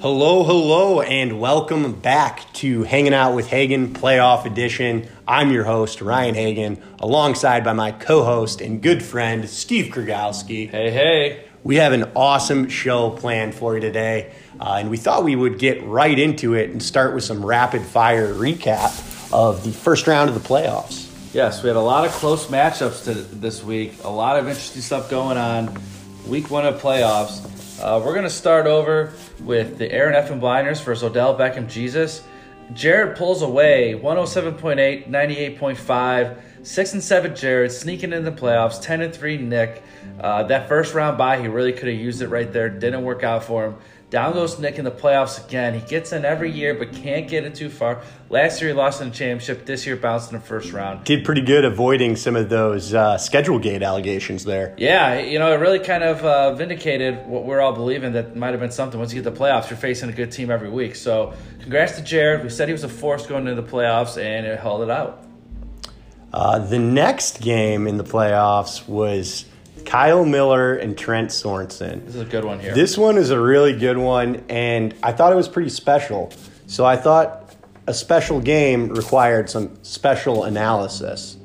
Hello, hello, and welcome back to Hanging Out with Hagen Playoff Edition. I'm your host, Ryan Hagen, alongside by my co-host and good friend, Steve Krugowski. Hey, hey. We have an awesome show planned for you today, uh, and we thought we would get right into it and start with some rapid fire recap of the first round of the playoffs. Yes, we had a lot of close matchups to this week. A lot of interesting stuff going on. Week one of playoffs. Uh, we're going to start over with the Aaron and Blinders versus Odell Beckham Jesus. Jared pulls away 107.8, 98.5. 6 and 7 Jared sneaking in the playoffs. 10 and 3 Nick. Uh, that first round bye, he really could have used it right there. Didn't work out for him. Down goes Nick in the playoffs again. He gets in every year, but can't get it too far. Last year he lost in the championship. This year bounced in the first round. Did pretty good avoiding some of those uh, schedule gate allegations there. Yeah, you know, it really kind of uh, vindicated what we're all believing that might have been something. Once you get the playoffs, you're facing a good team every week. So, congrats to Jared. We said he was a force going into the playoffs, and it held it out. Uh, the next game in the playoffs was Kyle Miller and Trent Sorensen. This is a good one here. This one is a really good one, and I thought it was pretty special. So I thought a special game required some special analysis.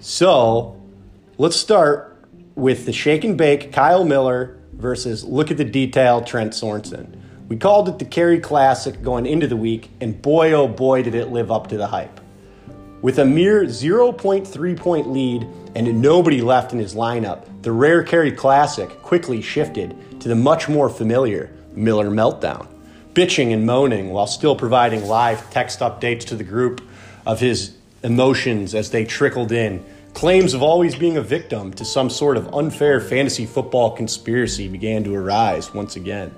So let's start with the shake and bake Kyle Miller versus look at the detail Trent Sorensen. We called it the Cary Classic going into the week, and boy oh boy did it live up to the hype. With a mere 0.3 point lead and nobody left in his lineup, the rare Cary Classic quickly shifted to the much more familiar Miller Meltdown, bitching and moaning while still providing live text updates to the group of his emotions as they trickled in. Claims of always being a victim to some sort of unfair fantasy football conspiracy began to arise once again.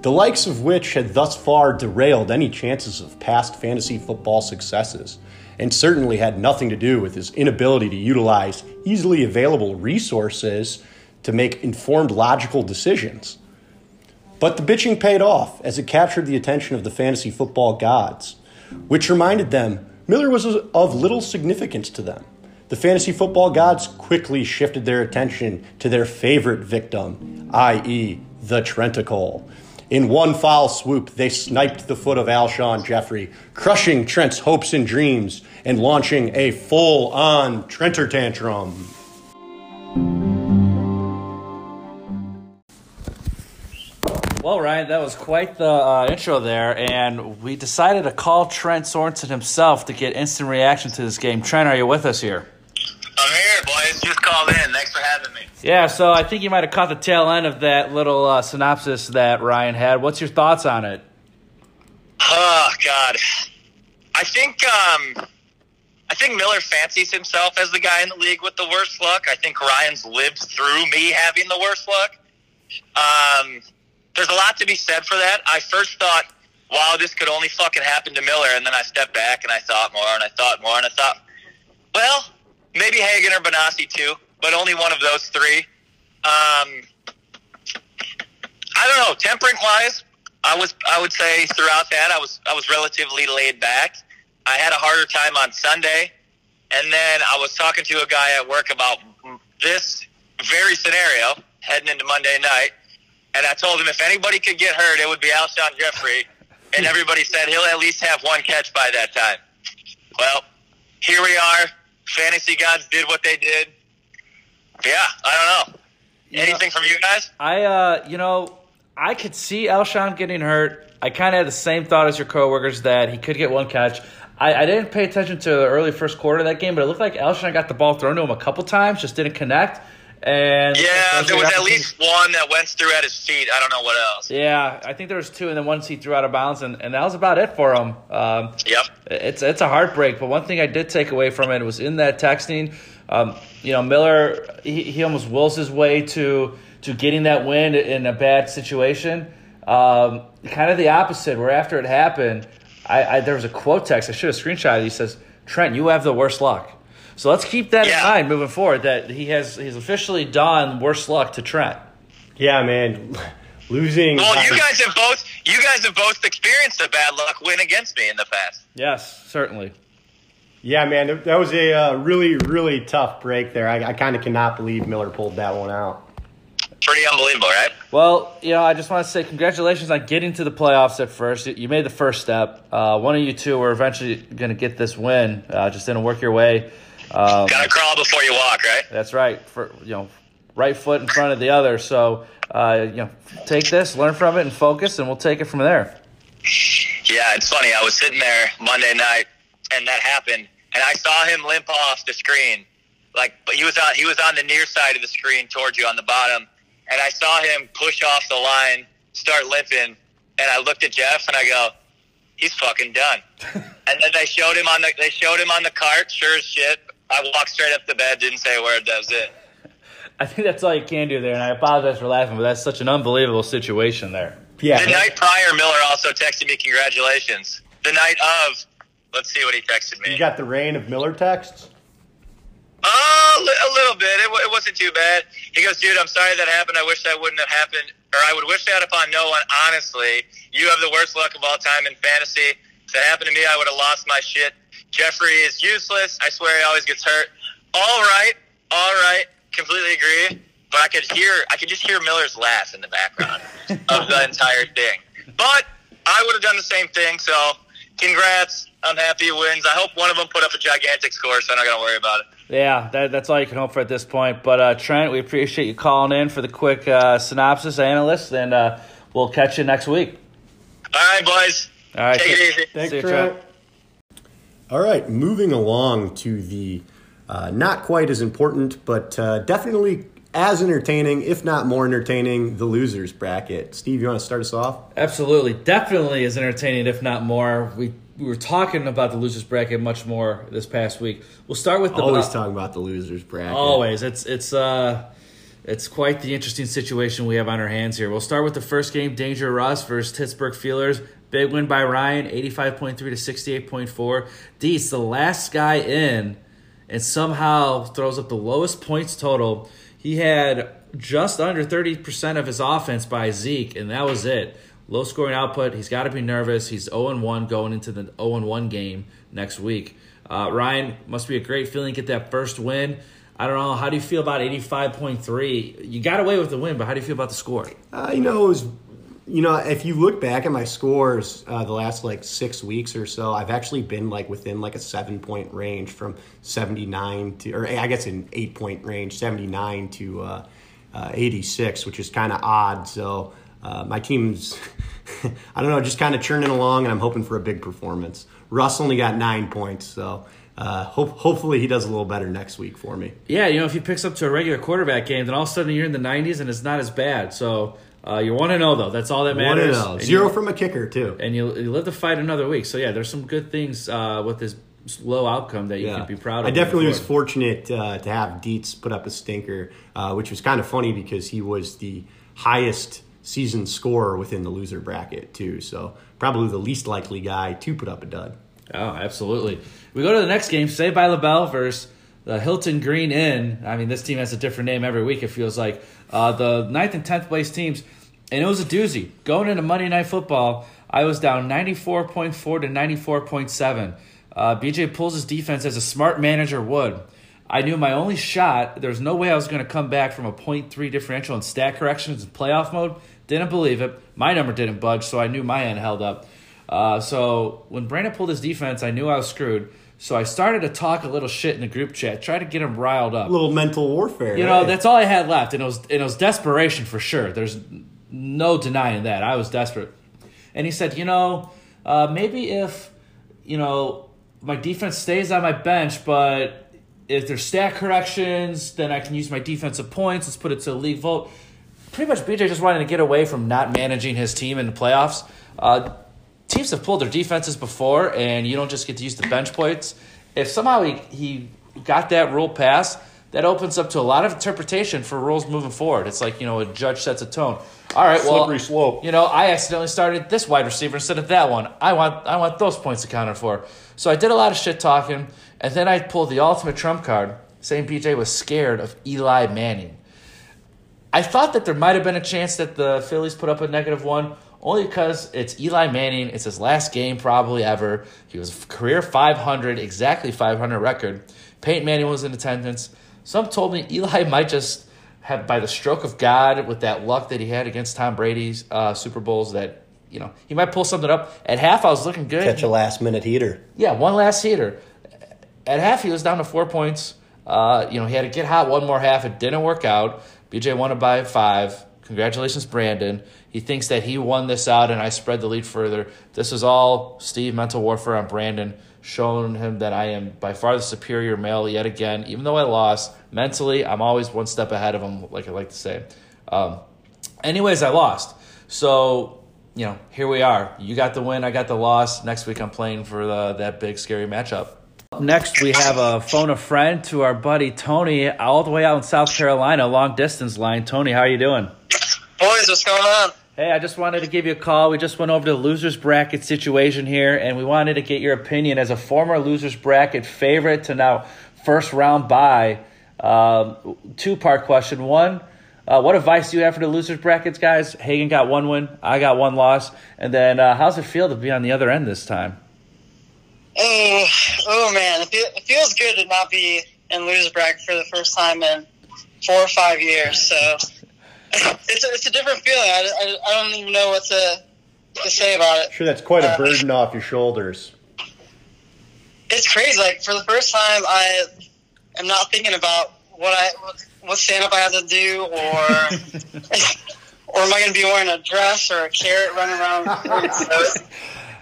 The likes of which had thus far derailed any chances of past fantasy football successes, and certainly had nothing to do with his inability to utilize easily available resources to make informed, logical decisions. But the bitching paid off as it captured the attention of the fantasy football gods, which reminded them Miller was of little significance to them. The fantasy football gods quickly shifted their attention to their favorite victim, i.e., the Trentacle. In one foul swoop, they sniped the foot of Alshon Jeffery, crushing Trent's hopes and dreams and launching a full on Trenter tantrum. Well, Ryan, that was quite the uh, intro there, and we decided to call Trent Sorensen himself to get instant reaction to this game. Trent, are you with us here? I'm here, boys. Just called in. Thanks for having me. Yeah, so I think you might have caught the tail end of that little uh, synopsis that Ryan had. What's your thoughts on it? Oh God, I think um, I think Miller fancies himself as the guy in the league with the worst luck. I think Ryan's lived through me having the worst luck. Um, there's a lot to be said for that. I first thought, wow, this could only fucking happen to Miller, and then I stepped back and I thought more, and I thought more, and I thought, well, maybe Hagen or Benassi too, but only one of those three. Um, I don't know. Tempering wise, I was I would say throughout that I was I was relatively laid back. I had a harder time on Sunday, and then I was talking to a guy at work about this very scenario heading into Monday night, and I told him if anybody could get hurt, it would be Alshon Jeffery. and everybody said he'll at least have one catch by that time. Well, here we are. Fantasy gods did what they did. Yeah, I don't know. You Anything know, from you guys? I, uh, you know, I could see Alshon getting hurt. I kind of had the same thought as your coworkers that he could get one catch. I, I didn't pay attention to the early first quarter of that game, but it looked like Alshon got the ball thrown to him a couple times, just didn't connect. And Yeah, there was at least one that went through at his feet. I don't know what else. Yeah, I think there was two, and then once he threw out of bounds, and, and that was about it for him. Um, Yep. it's it's a heartbreak, but one thing I did take away from it was in that texting. Um, you know, Miller he, he almost wills his way to to getting that win in a bad situation. Um, kind of the opposite. Where after it happened, I, I there was a quote text I should have screenshotted. He says, "Trent, you have the worst luck." So let's keep that Yeah. in mind moving forward. That he has he's officially done worst luck to Trent. Yeah, man. Losing. Well, you guys have both you guys have both experienced a bad luck win against me in the past. Yes, certainly. Yeah, man, that- that was a uh, really, really tough break there. I, I kind of cannot believe Miller pulled that one out. Pretty unbelievable, right? Well, you know, I just want to say congratulations on getting to the playoffs at first. You made the first step. Uh, one of you two were eventually going to get this win. Uh, just didn't work your way. Um, Gotta crawl before you walk, right? That's right. For you know, right foot in front of the other. So uh, you know, take this, learn from it, and focus, and we'll take it from there. Yeah, it's funny. I was sitting there Monday night, and that happened, and I saw him limp off the screen. Like, but he was on he was on the near side of the screen towards you on the bottom, and I saw him push off the line, start limping, and I looked at Jeff and I go, "He's fucking done." and then they showed him on the they showed him on the cart. Sure as shit. I walked straight up to bed, didn't say a word. That was it. I think that's all you can do there, and I apologize for laughing, but that's such an unbelievable situation there. Yeah. The night prior, Miller also texted me congratulations. The night of, let's see what he texted me. You got the rain of Miller texts? Oh, a li- a little bit. It, it wasn't too bad. He goes, dude, I'm sorry that happened. I wish that wouldn't have happened, or I would wish that upon no one. Honestly, you have the worst luck of all time in fantasy. If that happened to me, I would have lost my shit. Jeffery is useless. I swear he always gets hurt. All right, all right, completely agree. But I could hear, I could just hear Miller's laugh in the background of the entire thing. But I would have done the same thing. So, congrats. I'm happy he wins. I hope one of them put up a gigantic score, so I'm not gonna worry about it. Yeah, that, that's all you can hope for at this point. But uh, Trent, we appreciate you calling in for the quick uh, synopsis, analyst, and uh, we'll catch you next week. All right, boys. All right, Take it easy. Thanks, See you, Trent. Trent. All right, moving along to the uh, not quite as important, but uh, definitely as entertaining, if not more entertaining, the losers bracket. Steve, you want to start us off? Absolutely, definitely as entertaining, if not more. We we were talking about the losers bracket much more this past week. We'll start with the Always uh, talking about the losers bracket. Always, it's it's uh, it's quite the interesting situation we have on our hands here. We'll start with the first game: Danger Russ versus Pittsburgh Feelers. Big win by Ryan, eighty-five point three to sixty-eight point four. Dietz, the last guy in, and somehow throws up the lowest points total. He had just under thirty percent of his offense by Zeke, and that was it. Low scoring output. He's got to be nervous. He's zero and one going into the zero and one game next week. Uh, Ryan must be a great feeling to get that first win. I don't know. How do you feel about 85.3? You got away with the win, but how do you feel about the score? Uh, you know, it was, you know, if you look back at my scores uh, the last like six weeks or so, I've actually been like within like a seven point range from 79 to, or I guess an eight point range, 79 to uh, uh, 86, which is kind of odd. So uh, my team's, I don't know, just kind of churning along, and I'm hoping for a big performance. Russ only got nine points, so. Uh, hope, hopefully he does a little better next week for me. Yeah, you know, if he picks up to a regular quarterback game, then all of a sudden you're in the 90s and it's not as bad. So uh, you want to know though. That's all that matters. Zero you- from a kicker too. and you, you live to fight another week. So yeah, there's some good things uh, with this low outcome that you Yeah. can be proud of. I definitely was fortunate uh, to have Dietz put up a stinker, uh, which was kind of funny because he was the highest season scorer within the loser bracket too. So probably the least likely guy to put up a dud. Oh, absolutely. We go to the next game, Saved by LaBelle versus the Hilton Green Inn. I mean, this team has a different name every week, it feels like. Uh, the ninth and 10th place teams, and it was a doozy. Going into Monday Night Football, I was down 94.4 to 94.7. Uh, BJ pulls his defense as a smart manager would. I knew my only shot, there was no way I was going to come back from a 0.3 differential in stat corrections in playoff mode. Didn't believe it. My number didn't budge, so I knew my end held up. Uh, so when Brandon pulled his defense, I knew I was screwed. So I started to talk a little shit in the group chat, try to get him riled up. A little mental warfare. You know, right? that's all I had left, and it was and it was desperation for sure. There's no denying that. I was desperate. And he said, you know, uh, maybe if you know my defense stays on my bench, but if there's stat corrections, then I can use my defensive points. Let's put it to a league vote. Pretty much, BJ just wanted to get away from not managing his team in the playoffs. Uh, teams have pulled their defenses before, and you don't just get to use the bench points. If somehow he, he got that rule passed, that opens up to a lot of interpretation for rules moving forward. It's like, you know, a judge sets a tone. All right, well, Slippery slope. you know, I accidentally started this wide receiver instead of that one. I want I want those points accounted for. So I did a lot of shit talking, and then I pulled the ultimate trump card, saying BJ was scared of Eli Manning. I thought that there might have been a chance that the Phillies put up a negative one, only because it's Eli Manning. It's his last game probably ever. He was a career 500, exactly 500 record. Peyton Manning was in attendance. Some told me Eli might just have by the stroke of God with that luck that he had against Tom Brady's uh, Super Bowls that you know he might pull something up. At half, I was looking good. Catch a last minute heater. Yeah, one last heater. At half, he was down to four points. Uh, you know, he had to get hot one more half. It didn't work out. BJ won it by five. Congratulations, Brandon. He thinks that he won this out, and I spread the lead further. This is all Steve mental warfare on Brandon, showing him that I am by far the superior male yet again. Even though I lost mentally, I'm always one step ahead of him, like I like to say. Um, anyways, I lost. So you know, here we are. You got the win, I got the loss. Next week, I'm playing for the, that big scary matchup. Next, we have a phone a friend to our buddy Tony, all the way out in South Carolina, long distance line. Tony, how are you doing? Boys, what's going on? Hey, I just wanted to give you a call. We just went over the losers bracket situation here, and we wanted to get your opinion as a former losers bracket favorite to now first round bye. Um, two part question. One, uh, what advice do you have for the losers brackets, guys? Hagen got one win, I got one loss, and then uh, how's it feel to be on the other end this time? Oh, oh man, it, feels good to not be in loser bracket for the first time in four or five years. So it's a, it's a different feeling. I, I, I don't even know what to to say about it. Sure, that's quite a Uh, burden off your shoulders. It's crazy. Like for the first time, I am not thinking about what I what, what stand up I have to do, or or am I going to be wearing a dress or a carrot running around? so it's,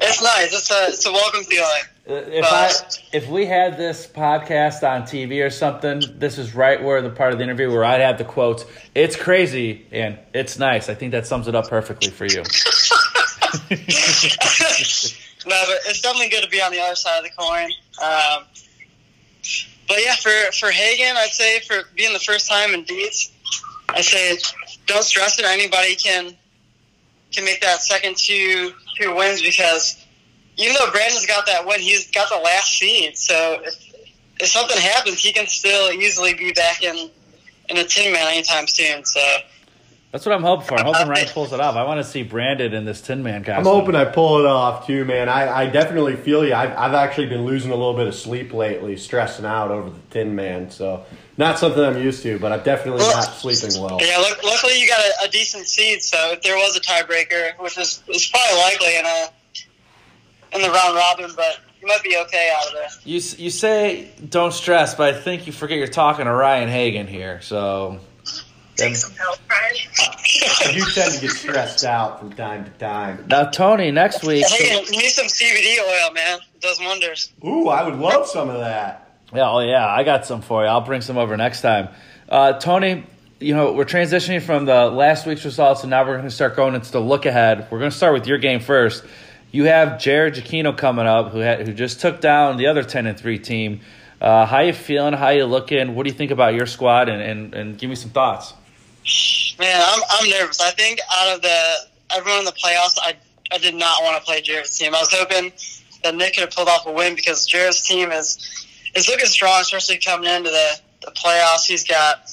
it's nice. It's a it's a welcome feeling. If I if we had this podcast on TV or something, this is right where the part of the interview where I'd have the quotes. It's crazy and it's nice. I think that sums it up perfectly for you. no, but it's definitely good to be on the other side of the coin. Um, but yeah, for for Hagen, I'd say for being the first time in Deeds, I say don't stress it. Anybody can can make that second two two wins because even though Brandon's got that win, he's got the last seed. So if, if something happens, he can still easily be back in in a tin man anytime soon. So That's what I'm hoping for. I'm hoping Ryan pulls it off. I want to see Brandon in this Tin Man costume. I'm hoping I pull it off too, man. I, I definitely feel you. I've, I've actually been losing a little bit of sleep lately, stressing out over the Tin Man. So, not something I'm used to, but I'm definitely not sleeping well. Yeah, look, luckily you got a, a decent seed, so if there was a tiebreaker, which is, is probably likely in a uh, in the round robin, but you might be okay out of there. You you say don't stress, but I think you forget you're talking to Ryan Hagen here. So Take some help, Brian. I do tend to get stressed out from time to time. now, Tony, next week. hey, you need some CBD oil, man. It does wonders. Ooh, I would love some of that. Yeah, oh yeah, I got some for you. I'll bring some over next time. Uh, Tony, you know we're transitioning from the last week's results, and now we're going to start going into the look ahead. We're going to start with your game first. You have Jared Giacchino coming up, who had, who just took down the other ten and three team. Uh, how you feeling? How you looking? What do you think about your squad? And, and, and give me some thoughts. Man, I'm I'm nervous. I think out of the everyone in the playoffs, I I did not want to play Jared's team. I was hoping that Nick could have pulled off a win because Jared's team is is looking strong, especially coming into the the playoffs. He's got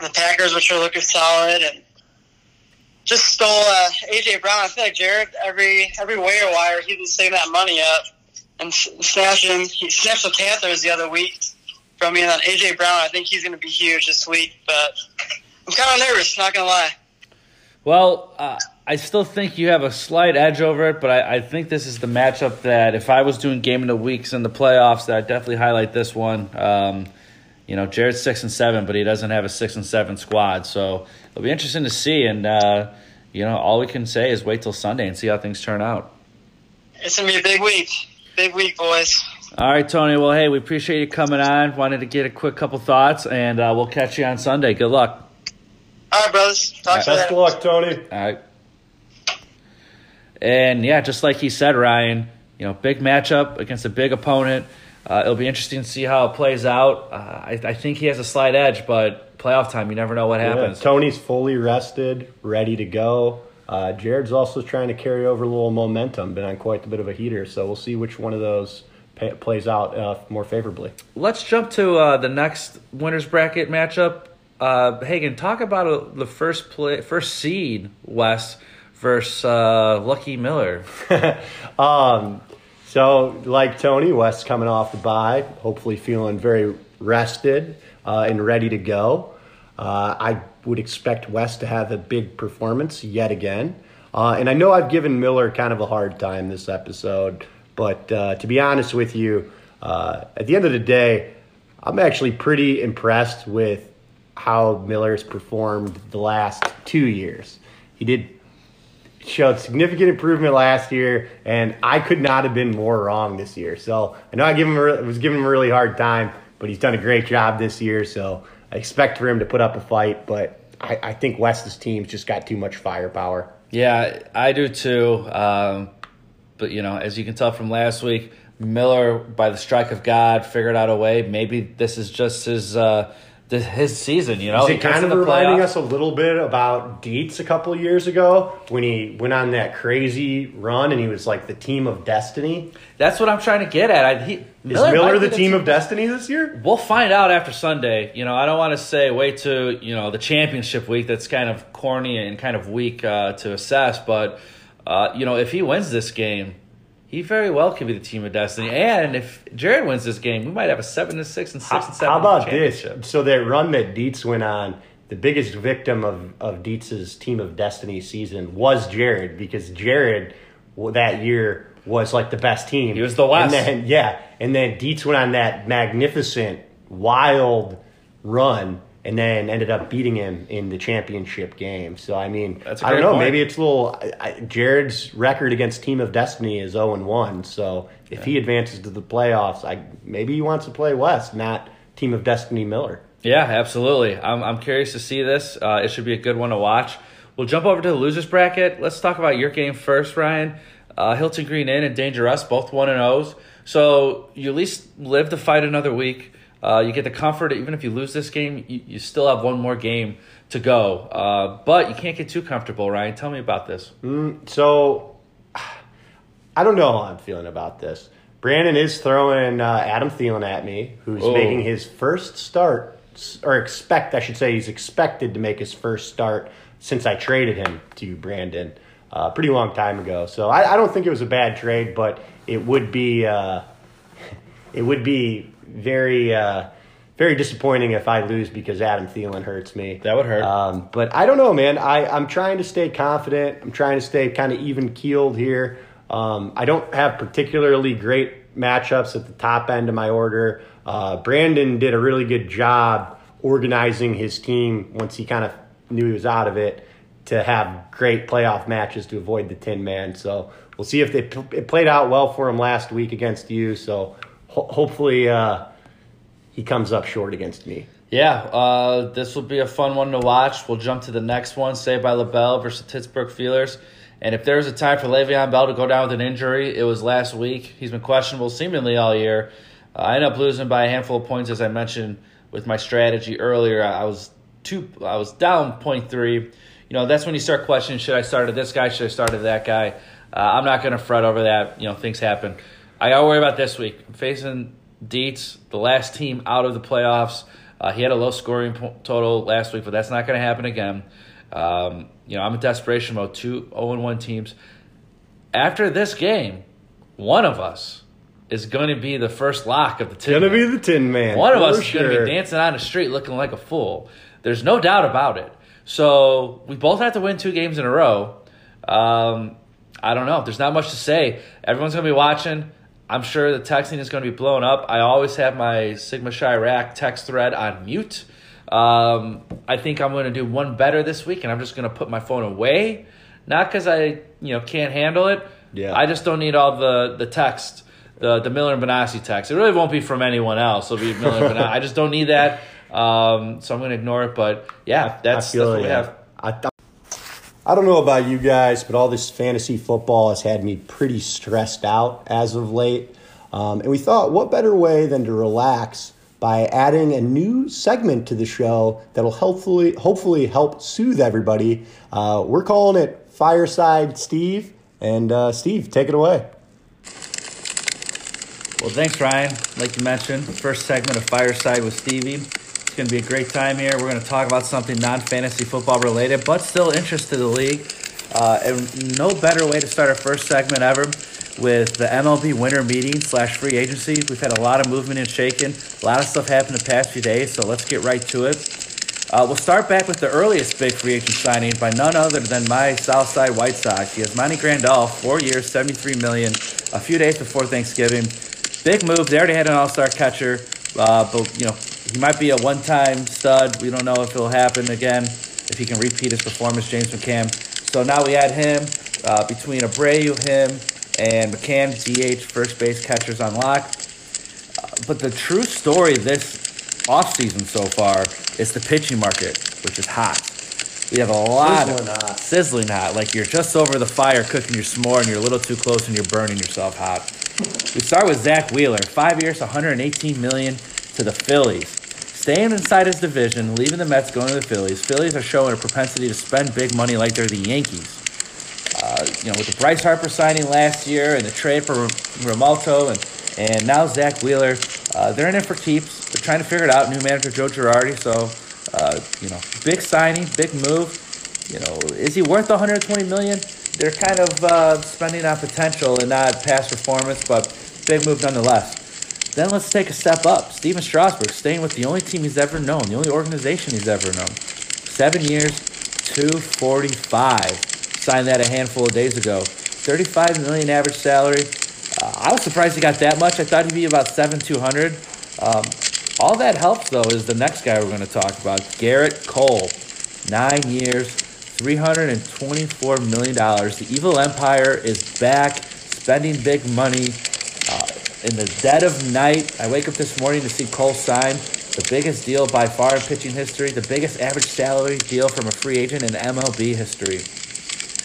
the Packers, which are looking solid, and just stole uh, AJ Brown. I feel like Jared every every waiver wire he was saving that money up and snatching. He snatched the Panthers the other week from me, and then AJ Brown. I think he's going to be huge this week, but. I'm kind of nervous, not gonna lie. Well, uh, I still think you have a slight edge over it, but I, I think this is the matchup that if I was doing game of the weeks in the playoffs, that I'd definitely highlight this one. Um, you know, Jared's six and seven, but he doesn't have a six and seven squad, so it'll be interesting to see. And uh, you know, all we can say is wait till Sunday and see how things turn out. It's gonna be a big week, big week, boys. All right, Tony. Well, hey, we appreciate you coming on. Wanted to get a quick couple thoughts, and uh, we'll catch you on Sunday. Good luck. All right, brothers. Talk to you Best later. of luck, Tony. All right. And yeah, just like he said, Ryan, you know, big matchup against a big opponent. Uh, it'll be interesting to see how it plays out. Uh, I, I think he has a slight edge, but playoff time, you never know what happens. Yeah, Tony's fully rested, ready to go. Uh, Jared's also trying to carry over a little momentum, been on quite a bit of a heater, so we'll see which one of those pa- plays out uh, more favorably. Let's jump to uh, the next winners bracket matchup. Uh, Hagen, talk about uh, the first play, first seed West versus uh, Lucky Miller. um, so, like Tony, West coming off the bye, hopefully feeling very rested uh, and ready to go. Uh, I would expect West to have a big performance yet again. Uh, and I know I've given Miller kind of a hard time this episode, but uh, to be honest with you, uh, at the end of the day, I'm actually pretty impressed with how Miller's performed the last two years. He did showed significant improvement last year, and I could not have been more wrong this year. So I know I give him a, was giving him a really hard time, but he's done a great job this year. So I expect for him to put up a fight, but I, I think West's team's just got too much firepower. Yeah, I do too. Um, but you know, as you can tell from last week, Miller, by the strike of God, figured out a way. Maybe this is just his. Uh, his season, you know. Is it kind of reminding us a little bit about Dietz a couple years ago when he went on that crazy run and he was like the team of destiny? That's what I'm trying to get at. I, he, Is Miller, Miller the, team of destiny this year? We'll find out after Sunday. You know, I don't want to say wait to you know the championship week. That's kind of corny and kind of weak uh, to assess. But uh, you know, if he wins this game, he very well could be the team of destiny. And if Jared wins this game, we might have a seven to six and six and seven. How about this? So that run that Dietz went on, the biggest victim of of Dietz's team of destiny season was Jared because Jared that year was like the best team. He was the West. And then, yeah, and then Dietz went on that magnificent, wild run and then ended up beating him in the championship game. So I mean, I don't know. Point. Maybe it's a little. I, Jared's record against Team of Destiny is zero and one. So if yeah. he advances to the playoffs, I maybe he wants to play West, not Team of Destiny Miller. Yeah, absolutely. I'm I'm curious to see this. Uh, it should be a good one to watch. We'll jump over to the losers bracket. Let's talk about your game first, Ryan. Uh, Hilton Green Inn and Danger Russ, both one and O's. So you at least live to fight another week. Uh, you get the comfort, even if you lose this game, you, you still have one more game to go. Uh, but you can't get too comfortable, Ryan. Tell me about this. Mm, so, I don't know how I'm feeling about this. Brandon is throwing uh, Adam Thielen at me, who's oh. making his first start, or expect, I should say, he's expected to make his first start since I traded him to Brandon a uh, pretty long time ago. So I, I, don't think it was a bad trade, but it would be uh, it would be very uh, very disappointing if I lose because Adam Thielen hurts me. That would hurt. Um, but I don't know, man. I, I'm trying to stay confident. I'm trying to stay kind of even keeled here. Um, I don't have particularly great matchups at the top end of my order. Uh, Brandon did a really good job organizing his team once he kind of knew he was out of it to have great playoff matches to avoid the tin man. So we'll see if they, it played out well for him last week against you. So ho- hopefully uh, he comes up short against me. Yeah, uh, this will be a fun one to watch. We'll jump to the next one, Saved by LaBelle versus Pittsburgh Steelers. And if there's a time for Le'Veon Bell to go down with an injury, it was last week. He's been questionable seemingly all year. Uh, I ended up losing by a handful of points, as I mentioned with my strategy earlier. I was two, I was down point three. You know, that's when you start questioning: Should I start this guy? Should I start that guy? Uh, I'm not going to fret over that. You know, things happen. I got to worry about this week. I'm facing Dietz, the last team out of the playoffs. Uh, he had a low scoring total last week, but that's not going to happen again. Um, you know, I'm in desperation mode. Two 0 1 teams. After this game, one of us is going to be the first lock of the tin. Going to be the tin man. One of us is sure. going to be dancing on the street looking like a fool. There's no doubt about it. So we both have to win two games in a row. Um, I don't know. There's not much to say. Everyone's going to be watching. I'm sure the texting is going to be blown up. I always have my Sigma Chirac text thread on mute. Um, I think I'm going to do one better this week, and I'm just going to put my phone away. Not because I you know can't handle it. Yeah. I just don't need all the the text, the the Miller and Benassi text. It really won't be from anyone else. It'll be Miller and Benassi. I just don't need that. Um, so I'm going to ignore it. But yeah, that's, that's what we have. I, I don't know about you guys, but all this fantasy football has had me pretty stressed out as of late. Um, and we thought, what better way than to relax by adding a new segment to the show that'll hopefully hopefully help soothe everybody. Uh, we're calling it Fireside Steve. And uh, Steve, take it away. Well, thanks, Ryan. Like you mentioned, first segment of Fireside with Stevie. It's going to be a great time here. We're going to talk about something non fantasy football related, but still interest to the league. Uh, and no better way to start our first segment ever with the MLB winter meeting slash free agency. We've had a lot of movement and shaking. A lot of stuff happened the past few days, so let's get right to it. Uh, we'll start back with the earliest big free agent signing by none other than my Southside White Sox. He has Monty Grandal, four years, seventy-three million, a few days before Thanksgiving. Big move. They already had an All-Star catcher, uh, but you know he might be a one-time stud. We don't know if it'll happen again, if he can repeat his performance, James McCann. So now we add him uh, between Abreu, him, and McCann, DH, first base catchers on lock. Uh, but the true story this offseason so far is the pitching market, which is hot. We have a lot Sizzling of hot. sizzling hot, like you're just over the fire cooking your s'more and you're a little too close and you're burning yourself hot. We start with Zack Wheeler, five years, 118 million to the Phillies. Staying inside his division, leaving the Mets, going to the Phillies. Phillies are showing a propensity to spend big money like they're the Yankees. Uh, you know, with the Bryce Harper signing last year and the trade for Realmuto and and now Zack Wheeler, uh, they're in it for keeps. They're trying to figure it out. New manager Joe Girardi, so uh, you know, big signing, big move. You know, is he worth 120 million? They're kind of uh, spending on potential and not past performance, but big move nonetheless. Then let's take a step up. Stephen Strasburg staying with the only team he's ever known, the only organization he's ever known. Seven years, 245. Signed that a handful of days ago. 35 million average salary. Uh, I was surprised he got that much. I thought he'd be about seven 200. Um, all that helps though is the next guy we're going to talk about, Gerrit Cole. Nine years, 324 million dollars. The evil empire is back, spending big money. In the dead of night, I wake up this morning to see Cole sign the biggest deal by far in pitching history, the biggest average salary deal from a free agent in MLB history.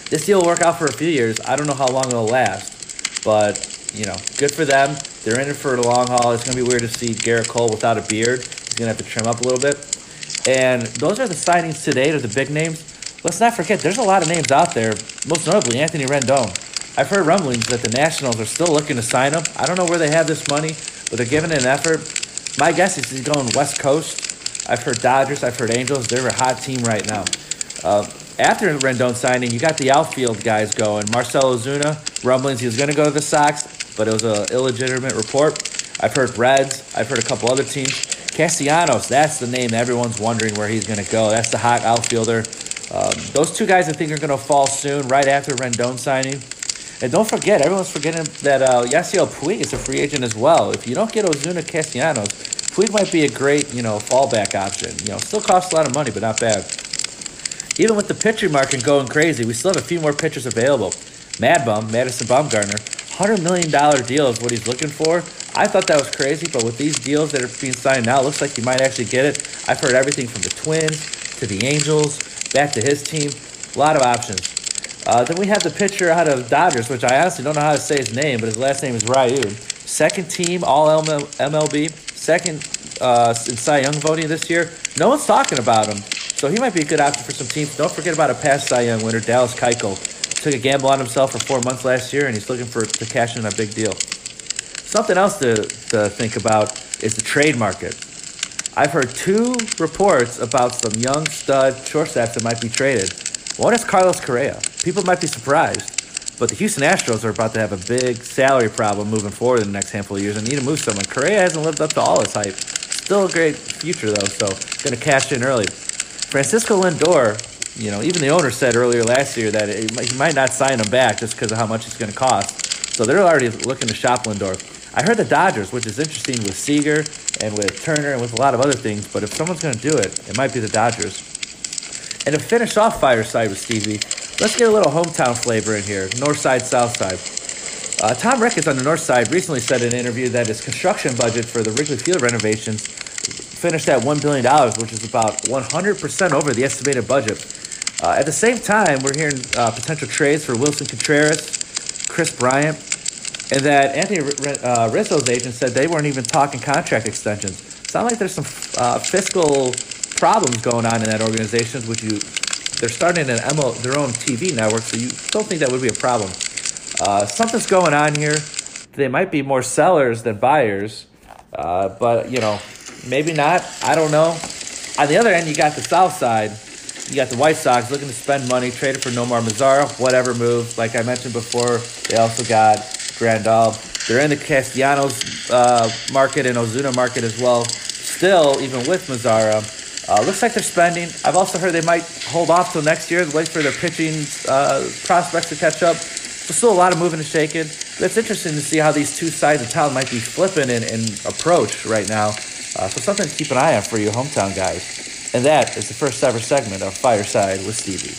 This deal will work out for a few years. I don't know how long it'll last, but you know, good for them. They're in it for the long haul. It's gonna be weird to see Gerrit Cole without a beard. He's gonna have to trim up a little bit. And those are the signings today to the big names. Let's not forget, there's a lot of names out there. Most notably, Anthony Rendon. I've heard rumblings that the Nationals are still looking to sign him. I don't know where they have this money, but they're giving it an effort. My guess is he's going West Coast. I've heard Dodgers. I've heard Angels. They're a hot team right now. Uh, after Rendon signing, you got the outfield guys going. Marcell Ozuna, rumblings he was going to go to the Sox, but it was an illegitimate report. I've heard Reds. I've heard a couple other teams. Castellanos, that's the name everyone's wondering where he's going to go. That's the hot outfielder. Um, those two guys I think are going to fall soon, right after Rendon signing. And don't forget, everyone's forgetting that uh, Yasiel Puig is a free agent as well. If you don't get Ozuna Castellanos, Puig might be a great, you know, fallback option. You know, still costs a lot of money, but not bad. Even with the pitcher market going crazy, we still have a few more pitchers available. Mad Bum, Madison Bumgarner, $100 million deal is what he's looking for. I thought that was crazy, but with these deals that are being signed now, it looks like he might actually get it. I've heard everything from the Twins to the Angels, back to his team. A lot of options. Uh, then we have the pitcher out of Dodgers, which I honestly don't know how to say his name, but his last name is Ryu. Second team All MLB, second uh, in Cy Young voting this year. No one's talking about him, so he might be a good option for some teams. Don't forget about a past Cy Young winner, Dallas Keuchel. Took a gamble on himself for four months last year, and he's looking for to cash in a big deal. Something else to, to think about is the trade market. I've heard two reports about some young stud shortstops that might be traded. One is Carlos Correa. People might be surprised, but the Houston Astros are about to have a big salary problem moving forward in the next handful of years and need to move someone. Correa hasn't lived up to all his hype. Still a great future though, so going to cash in early. Francisco Lindor, you know, even the owner said earlier last year that it, he might not sign him back just because of how much it's going to cost. So they're already looking to shop Lindor. I heard the Dodgers, which is interesting with Seager and with Turner and with a lot of other things, but if someone's going to do it, it might be the Dodgers. And to finish off Fireside with Stevie, let's get a little hometown flavor in here North side, South side. Uh, Tom Ricketts on the North side recently said in an interview that his construction budget for the Wrigley Field renovations finished at $1 billion, which is about 100% over the estimated budget. Uh, at the same time, we're hearing uh, potential trades for Willson Contreras, Kris Bryant, and that Anthony R- uh, Rizzo's agent said they weren't even talking contract extensions. Sound like there's some uh, fiscal problems going on in that organization, which you they're starting an their own TV network, so you don't think that would be a problem. Uh, something's going on here. They might be more sellers than buyers, uh, but you know, maybe not. I don't know. On the other end, you got the South side. You got the White Sox looking to spend money, traded for Nomar Mazara, whatever move. Like I mentioned before, they also got Grandal. They're in the Castellanos uh, market and Ozuna market as well. Still, even with Mazzara, Uh, looks like they're spending. I've also heard they might hold off till next year, wait for their pitching uh, prospects to catch up. So still a lot of moving and shaking. But it's interesting to see how these two sides of town might be flipping in, in approach right now. Uh, so something to keep an eye on for you hometown guys. And that is the first ever segment of Fireside with Stevie.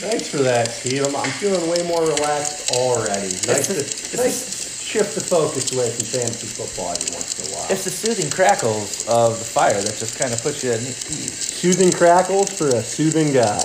Thanks for that, Steve. I'm, I'm feeling way more relaxed already. Nice to, nice to shift the focus away from fantasy football every once in a while. It's the soothing crackles of the fire that just kind of puts you at ease. Soothing crackles for a soothing guy.